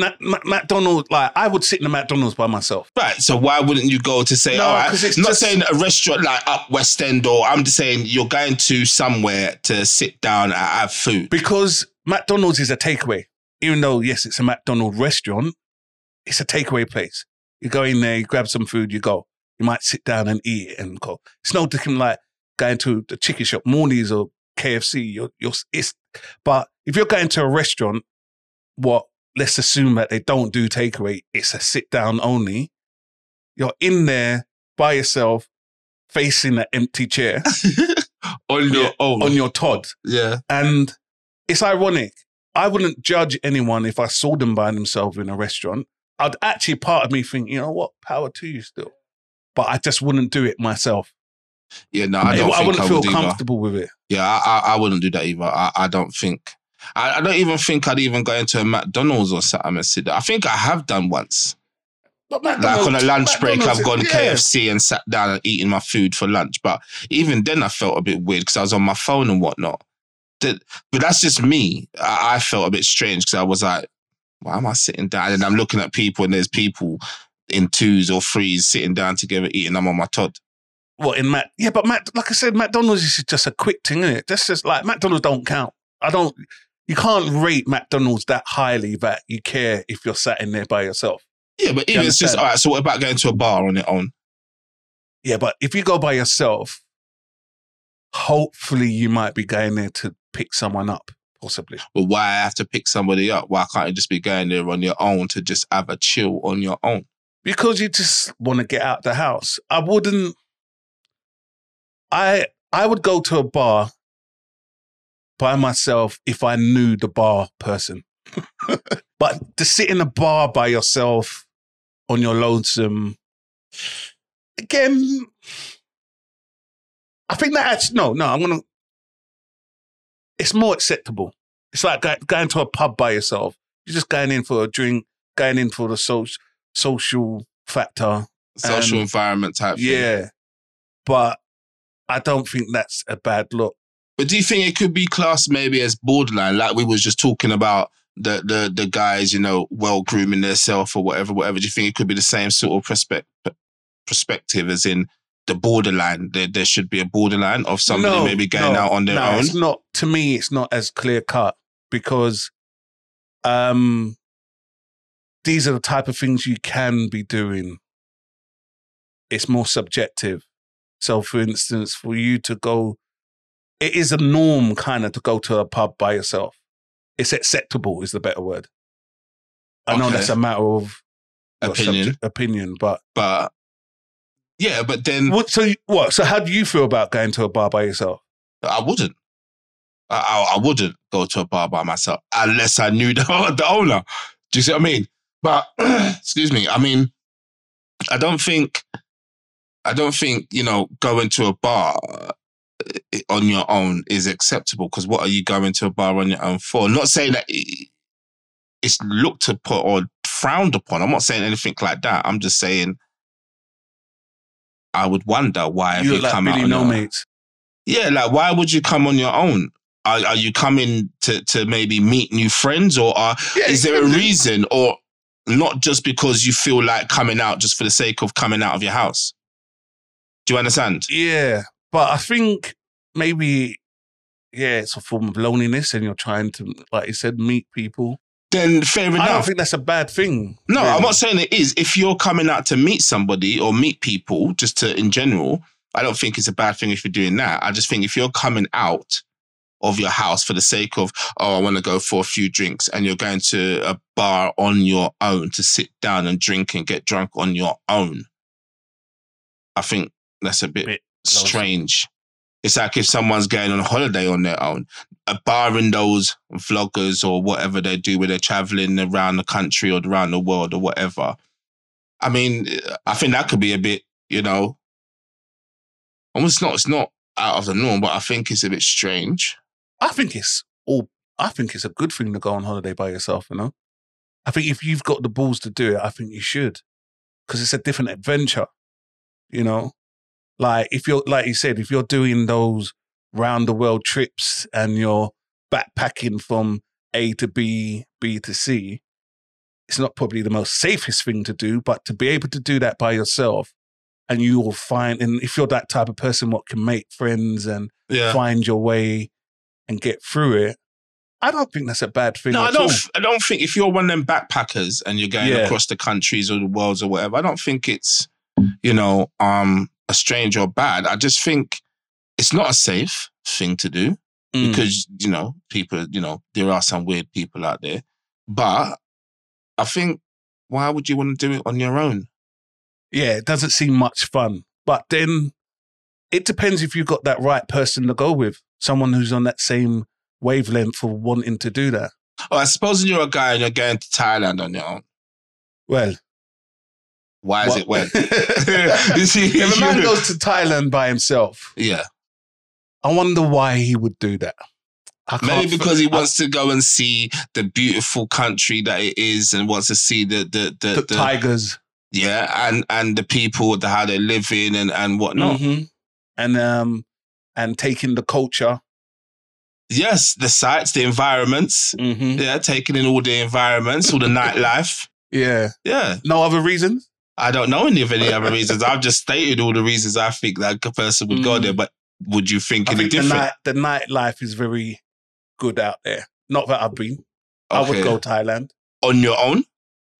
McDonald's, like I would sit in a McDonald's by myself. right. So why wouldn't you go to say, No, all right? it's not just- saying a restaurant like up West End, or I'm just saying you're going to somewhere to sit down and have food. because McDonald's is a takeaway. Even though yes, it's a McDonald's restaurant, it's a takeaway place. You go in there, you grab some food, you go. You might sit down and eat it and go. It's no different like going to the chicken shop, Morley's or KFC. You're, you're, it's, but if you're going to a restaurant, what? Let's assume that they don't do takeaway. It's a sit down only. You're in there by yourself, facing an empty chair on your Yeah, own. on your Todd. yeah. And it's ironic. I wouldn't judge anyone if I saw them by themselves in a restaurant. I'd actually part of me think, you know what, power to you still. But I just wouldn't do it myself. Yeah, no, I don't I think wouldn't I feel would comfortable with it. Yeah, I, I, I wouldn't do that either. I, I don't think. I, I don't even think I'd even go into a McDonald's or something and sit there. I think I have done once. But Like on a lunch break, I've gone yeah. KFC and sat down and eaten my food for lunch. But even then, I felt a bit weird because I was on my phone and whatnot. But that's just me. I, I felt a bit strange because I was like, why am I sitting down? And I'm looking at people and there's people in twos or threes sitting down together eating. I'm on my Todd. What in Mac? Yeah, but Mac, like I said, McDonald's is just a quick thing, isn't it? That's just like McDonald's don't count. I don't. You can't rate McDonald's that highly that you care if you're sat in there by yourself. Yeah, but You it's just, all right, so what about going to a bar on your own? Yeah, but if you go by yourself, hopefully you might be going there to pick someone up, possibly. But why I have to pick somebody up? Why can't you just be going there on your own to just have a chill on your own? Because you just want to get out the house. I wouldn't I I would go to a bar by myself if I knew the bar person. but to sit in a bar by yourself on your lonesome, again, I think that actually, no, no, I'm gonna. It's more acceptable. It's like go- going to a pub by yourself. You're just going in for a drink, going in for the social social factor. Social Um, environment type thing. Yeah, but I don't think that's a bad look. But do you think it could be classed maybe as borderline, like we was just talking about the the the guys, you know, well grooming themselves or whatever, whatever? Do you think it could be the same sort of perspective perspective as in the borderline? There there should be a borderline of somebody maybe going no, out on their no, own. It's not to me. It's not as clear cut because um, these are the type of things you can be doing. It's more subjective. So, for instance, for you to go, it is a norm kind of to go to a pub by yourself. It's acceptable, is the better word. I know that's a matter of Opinion. subject- opinion, but But yeah, but then what? So, what? So, how do you feel about going to a bar by yourself? I wouldn't. I, I, I wouldn't go to a bar by myself unless I knew the, the owner. Do you see what I mean? But excuse me. I mean, I don't think, I don't think you know going to a bar uh, on your own is acceptable. Because what are you going to a bar on your own for? Not saying that it's looked upon or frowned upon. I'm not saying anything like that. I'm just saying. I would wonder why have you you, like come out Billy on No your? Mates. Yeah, like why would you come on your own? Are, are you coming to to maybe meet new friends, or are, is there a reason, or not just because you feel like coming out just for the sake of coming out of your house? Do you understand? Yeah, but I think maybe yeah, it's a form of loneliness, and you're trying to, like you said, meet people. Then fair enough. I don't think that's a bad thing. No, I'm not saying it is. If you're coming out to meet somebody or meet people, just to in general, I don't think it's a bad thing if you're doing that. I just think if you're coming out of your house for the sake of, oh, I want to go for a few drinks, and you're going to a bar on your own to sit down and drink and get drunk on your own, I think that's a bit Bit low. strange. It's like if someone's going on holiday on their own, a bar those vloggers or whatever they do where they're traveling around the country or around the world or whatever. I mean, I think that could be a bit, you know, almost not, it's not out of the norm, but I think it's a bit strange. I think it's all. I think it's a good thing to go on holiday by yourself. You know, I think if you've got the balls to do it, I think you should, because it's a different adventure. You know, like if you're like you said, if you're doing those round the world trips and you're backpacking from A to B, B to C, it's not probably the most safest thing to do, but to be able to do that by yourself, and you will find, and if you're that type of person, what can make friends and Yeah. find your way and get through it. I don't think that's a bad thing. No, I don't. all. I don't think if you're one of them backpackers and you're going Yeah. across the countries or the worlds or whatever, I don't think it's you know um a strange or bad. I just think it's not a safe thing to do Mm. because you know people. You know there are some weird people out there, but I think why would you want to do it on your own? yeah, it doesn't seem much fun. But then it depends if you've got that right person to go with, someone who's on that same wavelength for wanting to do that. Oh, I suppose you're a guy and you're going to Thailand on your own. Well, Why is it when? If a man goes to Thailand by himself, yeah, I wonder why he would do that. Maybe because he I- wants to go and see the beautiful country that it is, and wants to see the the the, the, the- tigers. yeah, and and the people, the how they live in, and and whatnot. Mhm. And um and taking the culture. Yes, the sites, the environments. Mm-hmm. Yeah, taking in all the environments, all the nightlife. Yeah. Yeah, No other reasons? I don't know any of any other reasons. I've just stated all the reasons I think that a person would go Mm. there. But would you think I any think the different? night the nightlife is very good out there. Not that I've been. I would Okay. go Thailand. on your own.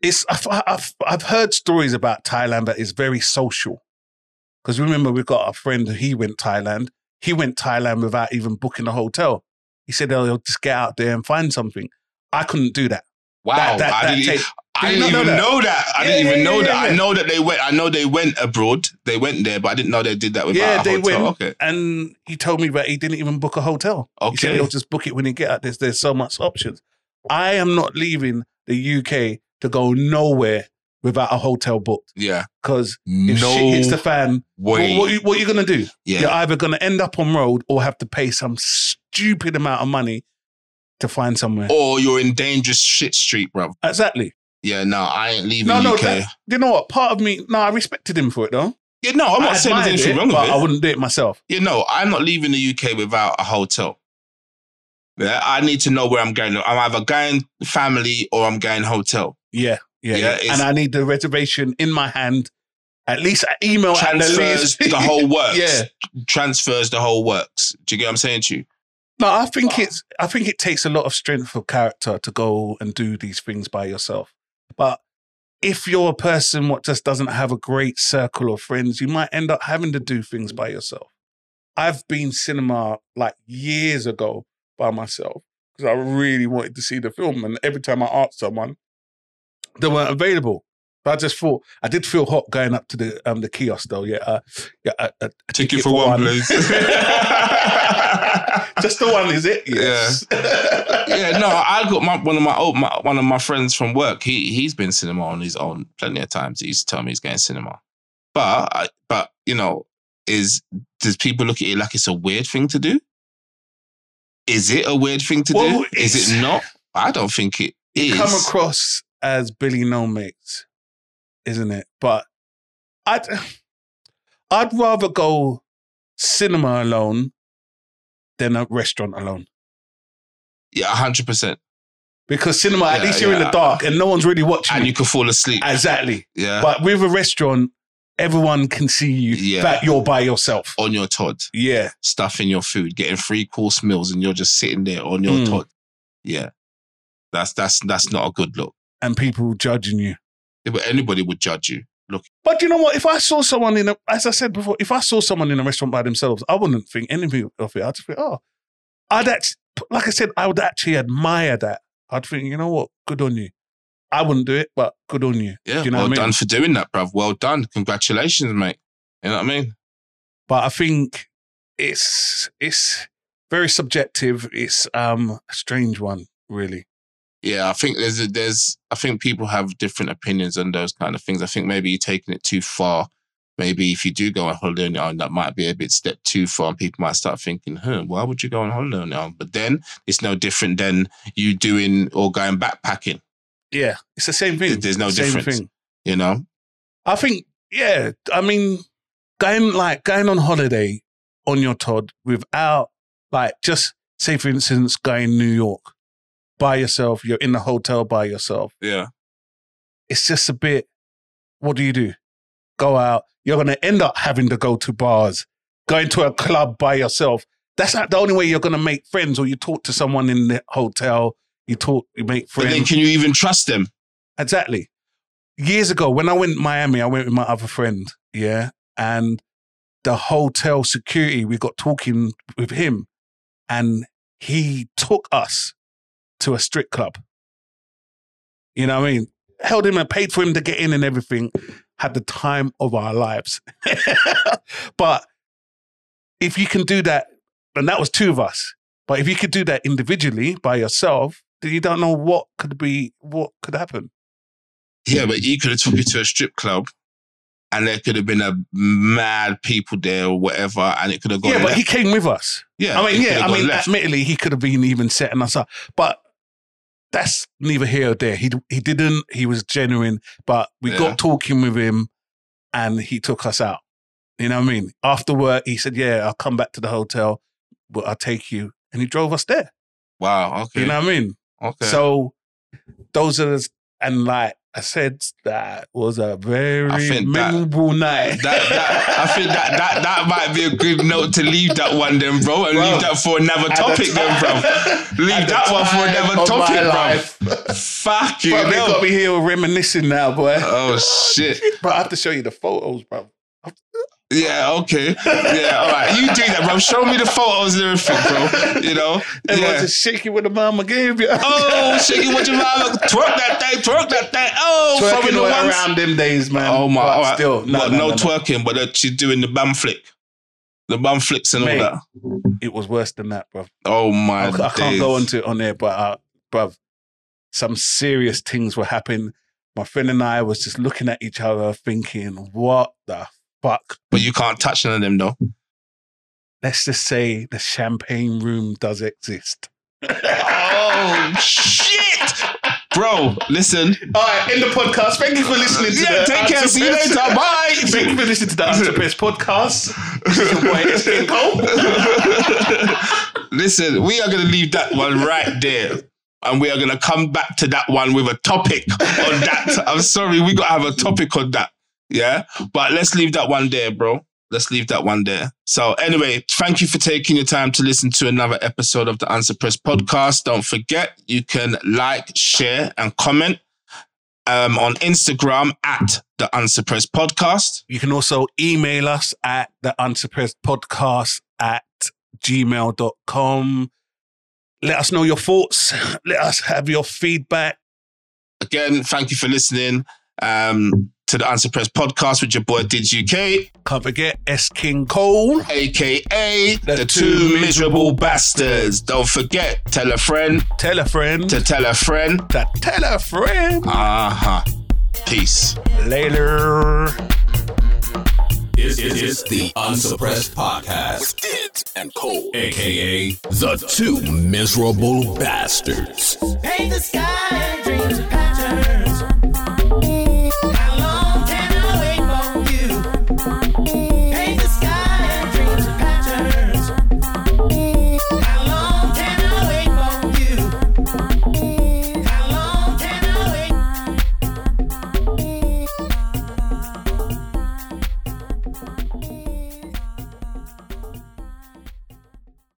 It's I've, I've I've heard stories about Thailand that is very social. Because remember, we've got a friend. Who he went Thailand. He went Thailand without even booking a hotel. He said, "Oh, just get out there and find something." I couldn't do that. Wow, That- that- that take- I didn't even know that? know that. I Yeah, didn't even yeah, know yeah, that. I know that they went. I know they went abroad. They went there, but I didn't know they did that without yeah, a they hotel. went, Okay, and he told me that he didn't even book a hotel. He said okay. he'll just book it when he get out. There's there's so much options. I am not leaving the UK to go nowhere without a hotel booked. Yeah. Because if no shit hits the fan, what, way. what, you- what are you going to do? yeah. You're either going to end up on road or have to pay some stupid amount of money to find somewhere. Or you're in dangerous shit street, bro. Exactly. Yeah, no, I ain't leaving No, no, UK. that, you know what? Part of me, no, I respected him for it though. yeah, no, I'm I not saying there's anything it, wrong with but it. I wouldn't do it myself. Yeah, no, I'm not leaving the UK without a hotel. Yeah, I need to know where I'm going. I'm either going family or I'm going hotel. Yeah, yeah, Yeah, yeah. And I need the reservation in my hand, at least email at the Transfers least. the whole works. yeah. Transfers the whole works. Do you get what I'm saying to you? No, I think it's. I think it takes a lot of strength of character to go and do these things by yourself. But if you're a person what just doesn't have a great circle of friends, you might end up having to do things by yourself. I've been cinema like years ago by myself because I really wanted to see the film, and every time I asked someone, they weren't available. But I just thought I did feel hot going up to the um the kiosk though. Yeah, uh, yeah. A, a Ticket for one, please. just the one, is it? Yes. yeah, no, I got my one of my, old, my one of my friends from work. He he's been cinema on his own plenty of times. He used to tell me he's going cinema, but I, but you know, is does people look at it like it's a weird thing to do? Is it a weird thing to Well, do? Is it not? I don't think it is. come across as Billy No Mates, isn't it? But I'd I'd rather go cinema alone than a restaurant alone. yeah, hundred percent. Because cinema, at Yeah, least you're in the dark and no one's really watching And you. you can fall asleep. Exactly. yeah, But with a restaurant, everyone can see you Yeah. that you're by yourself. on your Todd, Yeah. stuffing your food, getting three course meals, and you're just sitting there on your Mm. Todd. Yeah, that's that's that's not a good look. And people judging you. Yeah, But anybody would judge you. Look, But you know what? If I saw someone in a, as I said before, if I saw someone in a restaurant by themselves, I wouldn't think anything of it. I'd just think, oh, I'd actually, like I said, I would actually admire that. I'd think, you know what? Good on you. I wouldn't do it, but good on you. yeah, Do you know well what I mean? done for doing that, bruv. Well done. Congratulations, mate. You know what I mean? But I think it's it's very subjective. It's um a strange one, really. Yeah, I think there's a, there's I think people have different opinions on those kind of things. I think maybe you're taking it too far. Maybe if you do go on holiday on your own, that might be a bit step too far, and people might start thinking, "Huh, why would you go on holiday on your own?" But then it's no different than you doing or going backpacking. Yeah, it's the same thing. There's no Same difference. thing. You know? I think, yeah. I mean, going like going on holiday on your Todd without like just say for instance going New York by yourself. You're in the hotel by yourself. Yeah. It's just a bit. What do you do? Go out. You're gonna end up having to go to bars, going to a club by yourself. That's not the only way you're gonna make friends, or you talk to someone in the hotel. You talk, you make friends. But then, can you even trust them? Exactly. Years ago, when I went to Miami, I went with my other friend, yeah, and the hotel security, we got talking with him, and he took us to a strip club. You know what I mean? Held him and paid for him to get in and everything. Had the time of our lives. but if you can do that, and that was two of us, but if you could do that individually by yourself, then you don't know what could be, what could happen. Yeah, but he could have took you to a strip club and there could have been a mad people there or whatever, and it could have gone yeah, but left. he came with us. yeah, I mean, yeah, I mean, left. admittedly, he could have been even setting us up, but that's neither here or there. He he didn't. He was genuine, but we Yeah. got talking with him, and he took us out. You know what I mean? After work, he said, "Yeah, I'll come back to the hotel, but I'll take you," and he drove us there. wow, okay. You know what I mean? okay. So those are the, and like I said, that was a very think that- memorable night. that, that, I think that, that that might be a good note to leave that one then, bro, and Bro, leave that for another At the topic then, bro. Leave that one for another topic, bro. life. Fuck you, Bro, they got me here reminiscing now, boy. Oh shit. Bro, I have to show you the photos, bro. Yeah, okay. Yeah, all right. You do that, bro. Show me the photos and everything, bro. You know? And Yeah. was shaking what the mama gave you. Oh, shaking with your mama. Twerk that thing, twerk that thing. Oh, Twerking throwing the ones. around them days, man. Oh my, But right. Still, no, no, no, no, no. twerking, but uh, she's doing the bum flick. The bum flicks and Mate, all that. It was worse than that, bro. Oh my I, I can't go into it on there, but uh, bro, some serious things were happening. my friend and I was just looking at each other, thinking, "What the fuck?" But you can't touch none of them though. Let's just say the champagne room does exist. Oh shit, bro! Listen, All right, in the podcast. Thank you for listening to yeah, the take care. See you later. Bye. Thank you for listening to the Unsuppressed podcast. This is your boy S.K. Cole. Listen, we are going to leave that one right there. And we are going to come back to that one with a topic on that. I'm sorry, we got to have a topic on that. Yeah. But let's leave that one there, bro. Let's leave that one there. So, anyway, thank you for taking your time to listen to another episode of the Unsuppressed podcast. Don't forget, you can like, share, and comment um, on Instagram at the Unsuppressed podcast. You can also email us at the unsuppressed podcast at gmail.com. Let us know your thoughts. Let us have your feedback. Again, thank you for listening um, to the Unsuppressed podcast with your boy Did UK. Can't forget S King Cole. aka the, The two two miserable bastards. Don't forget, tell a friend Tell a friend. to tell a friend. to tell a friend. Uh huh. Peace. Later. It's, it's, it's the Unsuppressed Podcast. Did and Cole, aka the two miserable bastards. Paint the sky